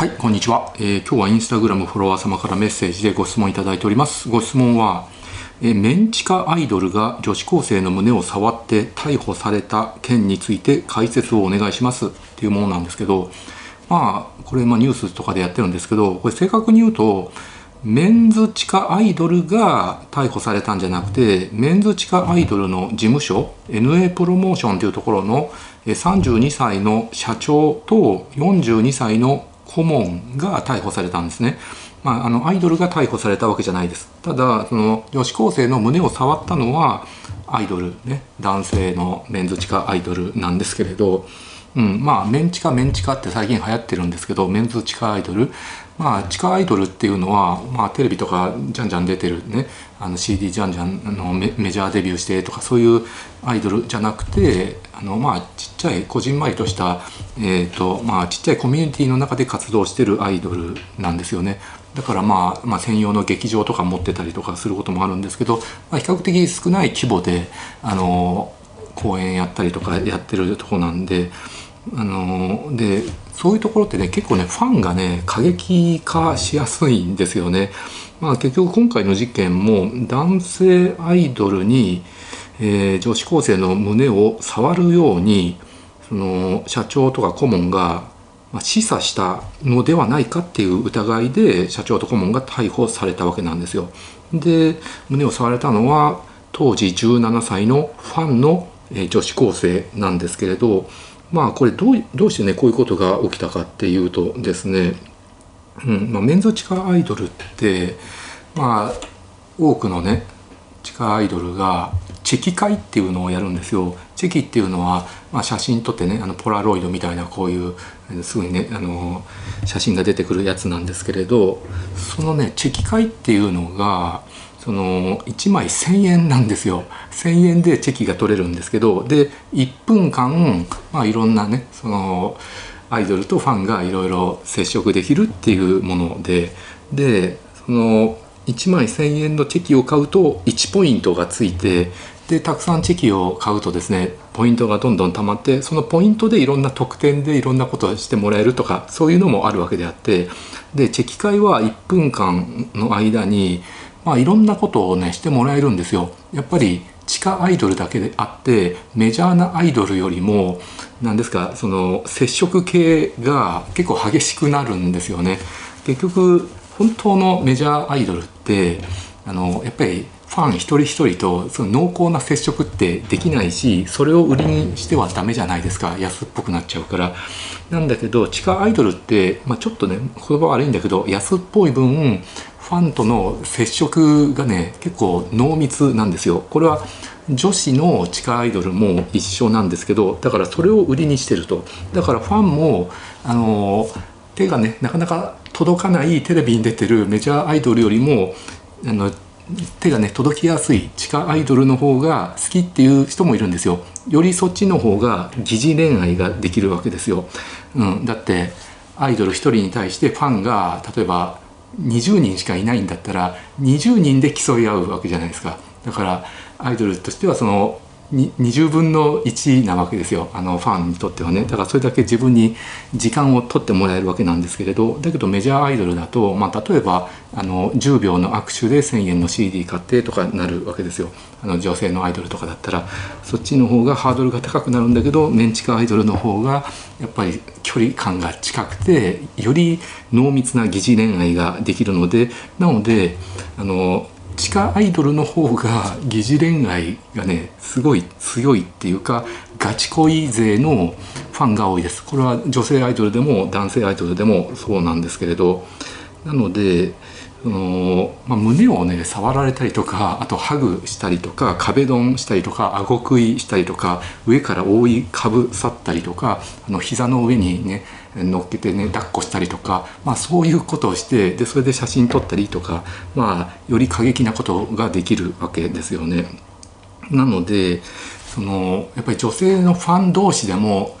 はい、こんにちは、えー、今日はインスタグラムフォロワー様からメッセージでご質問いただいております。ご質問は、えー、メンチカアイドルが女子高生の胸を触って逮捕された件について解説をお願いしますっていうものなんですけど、まあ、これ、まあ、ニュースとかでやってるんですけど、これ正確に言うと、メンズ地下アイドルが逮捕されたんじゃなくてメンズ地下アイドルの事務所 NA プロモーションというところの32歳の社長と42歳の顧問が逮捕されたんですね。まあ、あのアイドルが逮捕されたわけじゃないです。ただその女子高生の胸を触ったのはアイドルね男性のメンズ地下アイドルなんですけれど、うん、まあメンチカメンチカって最近流行ってるんですけどメンズ地下アイドルまあ地下アイドルっていうのは、まあ、テレビとかじゃんじゃん出てるねあの CD じゃんじゃんのメジャーデビューしてとかそういうアイドルじゃなくてあのまあちっちゃいこじんまりとした、えーとまあ、ちっちゃいコミュニティの中で活動してるアイドルなんですよね。だからまあ、まあ、専用の劇場とか持ってたりとかすることもあるんですけど、まあ、比較的少ない規模であの公演やったりとかやってるとこなんで。あのでそういうところってね結構ねファンがね過激化しやすいんですよね。まあ、結局今回の事件も男性アイドルに、えー、女子高生の胸を触るようにその社長とか顧問が示唆したのではないかっていう疑いで社長と顧問が逮捕されたわけなんですよ。で胸を触れたのは当時17歳のファンの女子高生なんですけれどまあこれどうどうしてねこういうことが起きたかっていうとですね、うんまあ、メンズ地下アイドルってまあ多くのね地下アイドルがチェキ会っていうのをやるんですよ。チェキっていうのは、まあ、写真撮ってねあのポラロイドみたいなこういうすぐにねあの写真が出てくるやつなんですけれどそのねチェキ会っていうのがその1枚1,000円なんですよ1,000円でチェキが取れるんですけどで1分間、まあ、いろんなねそのアイドルとファンがいろいろ接触できるっていうものででその1枚1,000円のチェキを買うと1ポイントがついてでたくさんチェキを買うとですねポイントがどんどん貯まってそのポイントでいろんな特典でいろんなことをしてもらえるとかそういうのもあるわけであってでチェキ会は1分間の間にまあ、いろんなことをねしてもらえるんですよ。やっぱり地下アイドルだけであってメジャーなアイドルよりも何ですかその接触系が結構激しくなるんですよね。結局本当のメジャーアイドルってあのやっぱりファン一人一人とその濃厚な接触ってできないしそれを売りにしてはダメじゃないですか。安っぽくなっちゃうから。なんだけど地下アイドルって、まあ、ちょっとね言葉悪いんだけど安っぽい分ファンとの接触がね結構濃密なんですよ。これは女子の地下アイドルも一緒なんですけどだからそれを売りにしてると。だからファンもあの手がねなかなか届かないテレビに出てるメジャーアイドルよりもあの手がね届きやすい地下アイドルの方が好きっていう人もいるんですよ。よりそっちの方が疑似恋愛ができるわけですよ、うん、だってアイドル1人に対してファンが例えば20人しかいないんだったら20人で競い合うわけじゃないですか。だからアイドルとしてはその20分の1なわけですよ。あのファンにとってはね。だからそれだけ自分に時間を取ってもらえるわけなんですけれど。だけどメジャーアイドルだと、まあ、例えばあの10秒の握手で1,000円の CD 買ってとかなるわけですよ。あの女性のアイドルとかだったら。そっちの方がハードルが高くなるんだけどメンチカアイドルの方がやっぱり距離感が近くてより濃密な疑似恋愛ができるので。なのであの地下アイドルの方が疑似恋愛がねすごい強いっていうかガチ恋勢のファンが多いです。これは女性アイドルでも男性アイドルでもそうなんですけれど。なのでその、まあ、胸をね触られたりとかあとハグしたりとか壁ドンしたりとか顎食いしたりとか上から覆いかぶさったりとかあの膝の上にね乗っけてね抱っこしたりとか、まあ、そういうことをしてでそれで写真撮ったりとか、まあ、より過激なことができるわけですよね。なのでそのやっぱり女性のファン同士でも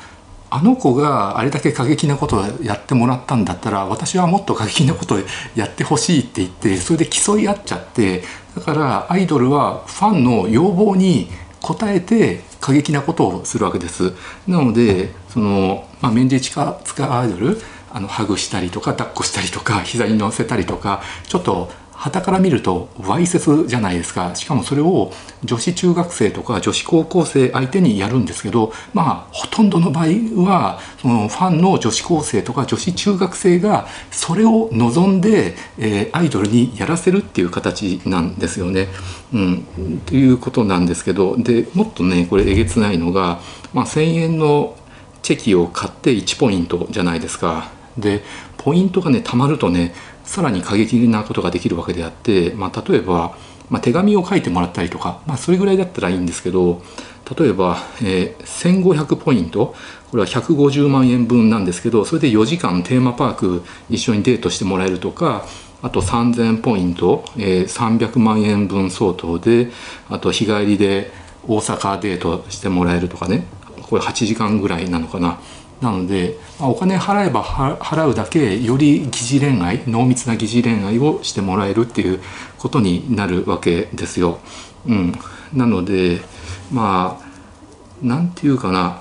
あの子があれだけ過激なことをやってもらったんだったら私はもっと過激なことをやってほしいって言ってそれで競い合っちゃってだからアイドルはファンの要望に応えて過激なことをするわけです。なのでその、まあ、メンディチカツカアイドルあのハグしたりとか抱っこしたりとか膝に乗せたりとかちょっと旗から見るとわいせつじゃないですかしかもそれを女子中学生とか女子高校生相手にやるんですけどまあほとんどの場合はそのファンの女子高生とか女子中学生がそれを望んで、えー、アイドルにやらせるっていう形なんですよね。うん、ということなんですけどでもっとねこれえげつないのが、まあ、1,000円のチェキを買って1ポイントじゃないですか。でポイントがねたまるとねさらに過激なことができるわけであって、まあ、例えば、まあ、手紙を書いてもらったりとか、まあ、それぐらいだったらいいんですけど例えば、えー、1500ポイントこれは150万円分なんですけどそれで4時間テーマパーク一緒にデートしてもらえるとかあと3000ポイント、えー、300万円分相当であと日帰りで大阪デートしてもらえるとかねこれ8時間ぐらいなのかな。なので、まあ、お金払えば払うだけより疑似恋愛濃密な疑似恋愛をしてもらえるっていうことになるわけですよ。うん、なのでまあなんていうかな、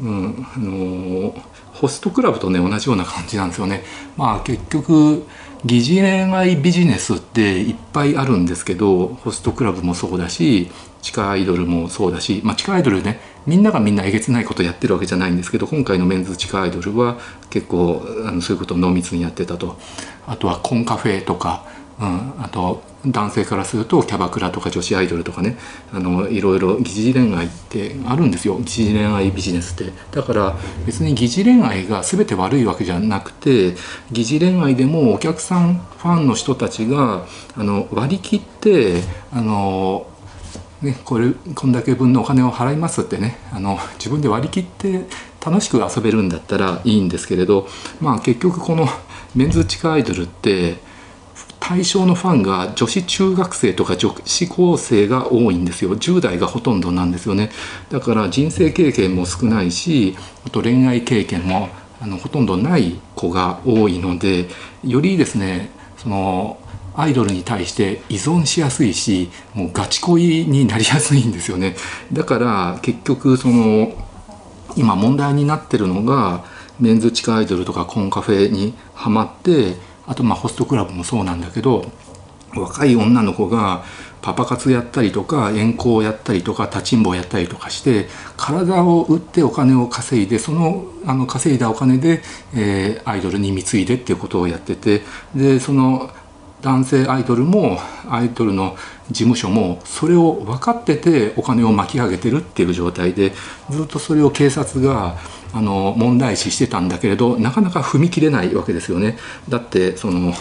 うん、あのホストクラブとね同じような感じなんですよね。まあ結局疑似恋愛ビジネスっていっぱいあるんですけどホストクラブもそうだし地下アイドルもそうだし、まあ、地下アイドルねみんながみんなえげつないことやってるわけじゃないんですけど今回のメンズ地下アイドルは結構あのそういうことを濃密にやってたと。あとはコンカフェとか、うん、あと男性からするとキャバクラとか女子アイドルとかね。あのいろいろ疑似恋愛ってあるんですよ。疑似恋愛ビジネスって。だから別に疑似恋愛が全て悪いわけじゃなくて疑似恋愛でもお客さんファンの人たちがあの割り切ってあのね、これこんだけ分のお金を払いますってねあの自分で割り切って楽しく遊べるんだったらいいんですけれどまあ結局このメンズ地下アイドルって対象のファンが女子中学生とか女子高生が多いんですよ。10代がほとんどなんですよね。だから人生経験も少ないしあと恋愛経験もあのほとんどない子が多いのでよりですねそのアイドルに対して依存しやすいしもうガチ恋になりやすいんですよね。だから結局その今問題になってるのがメンズ地下アイドルとかコンカフェにはまってあとまあホストクラブもそうなんだけど若い女の子がパパ活やったりとか遠行やったりとか立ちんぼやったりとかして体を売ってお金を稼いでそのあの稼いだお金で、えー、アイドルに貢いでっていうことをやっててでその男性アイドルもアイドルの事務所もそれを分かっててお金を巻き上げてるっていう状態でずっとそれを警察があの問題視してたんだけれどなかなか踏み切れないわけですよね。だってその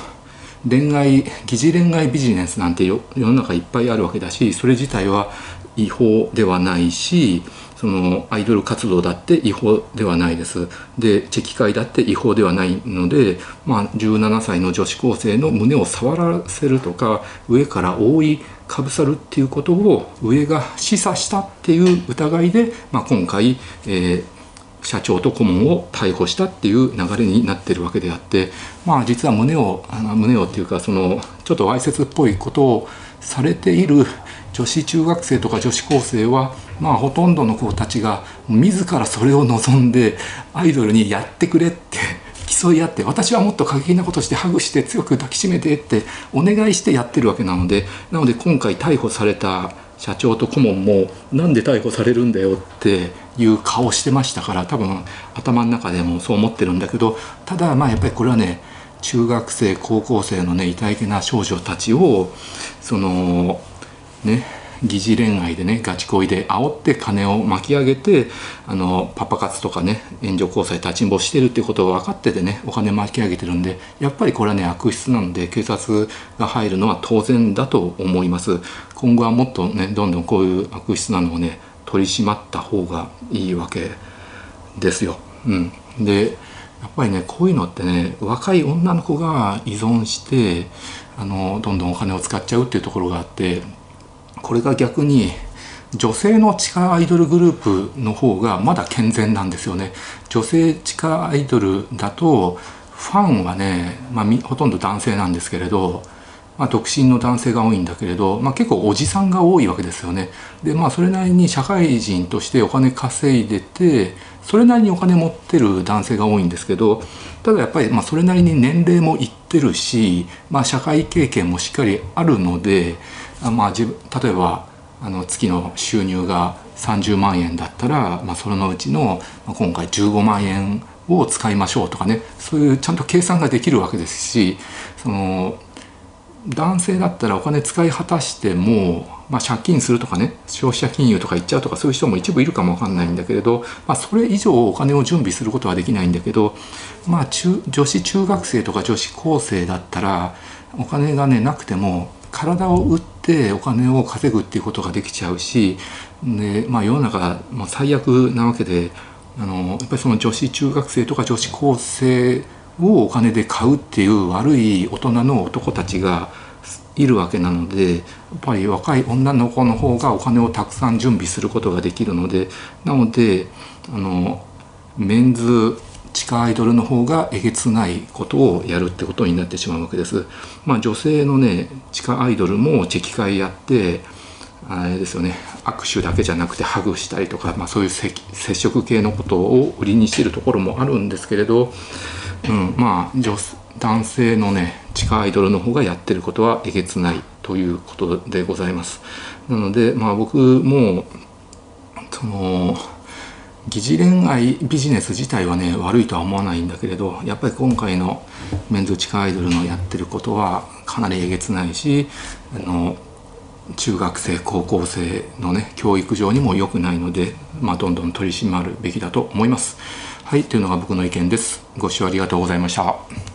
恋愛疑似恋愛ビジネスなんて世の中いっぱいあるわけだしそれ自体は違法ではないしそのアイドル活動だって違法ではないです。でチェキ会だって違法ではないので、まあ、17歳の女子高生の胸を触らせるとか上から覆いかぶさるっていうことを上が示唆したっていう疑いで、まあ、今回、えー、社長と顧問を逮捕したっていう流れになってるわけであってまあ実は胸をあの胸をっていうかそのちょっとわいせつっぽいことをされている女子中学生とか女子高生はまあほとんどの子たちが自らそれを望んでアイドルにやってくれって競い合って私はもっと過激なことしてハグして強く抱きしめてってお願いしてやってるわけなのでなので今回逮捕された社長と顧問もなんで逮捕されるんだよっていう顔してましたから多分頭の中でもそう思ってるんだけどただまあやっぱりこれはね中学生高校生のね痛いけな少女たちをそのね疑似恋愛でねガチ恋で煽って金を巻き上げてあのパパ活とかね援助交際立ちんぼしてるっていうことを分かっててねお金巻き上げてるんでやっぱりこれはね悪質なので警察が入るのは当然だと思います今後はもっとねどんどんこういう悪質なのをね取り締まった方がいいわけですよ。うん、でやっぱりねこういうのってね若い女の子が依存してあのどんどんお金を使っちゃうっていうところがあってこれが逆に女性の地下アイドルグループの方がまだ健全なんですよね女性地下アイドルだとファンはね、まあ、ほとんど男性なんですけれどまあ、独身の男性が多いんだけれど、まあ、結構おじさんが多いわけですよね。でまあそれなりに社会人としてお金稼いでてそれなりにお金持ってる男性が多いんですけどただやっぱりまそれなりに年齢もいってるし、まあ、社会経験もしっかりあるのであまあ自分例えばあの月の収入が30万円だったら、まあ、そのうちの今回15万円を使いましょうとかねそういうちゃんと計算ができるわけですしその男性だったらお金使い果たしても、まあ、借金するとかね消費者金融とか行っちゃうとかそういう人も一部いるかもわかんないんだけれど、まあ、それ以上お金を準備することはできないんだけど、まあ中、女子中学生とか女子高生だったらお金がねなくても体を売ってお金を稼ぐっていうことができちゃうしで、まあ、世の中も最悪なわけであのやっぱりその女子中学生とか女子高生をお金で買うっていう悪い大人の男たちがいるわけなのでやっぱり若い女の子の方がお金をたくさん準備することができるのでなのであのメンズ地下アイドルの方がえげつないことをやるってことになってしまうわけです。まあ、女性のね地下アイドルもチェキ会やってあれですよね握手だけじゃなくてハグしたりとか、まあ、そういう接触系のことを売りにしてるところもあるんですけれど、うん、まあ女男性のね地下アイドルの方がやってることはえげつないということでございます。なのでまあ僕もその疑似恋愛ビジネス自体はね悪いとは思わないんだけれどやっぱり今回のメンズ地下アイドルのやってることはかなりえげつないしあの中学生高校生のね教育上にも良くないので、まあ、どんどん取り締まるべきだと思います。はいというのが僕の意見です。ご視聴ありがとうございました。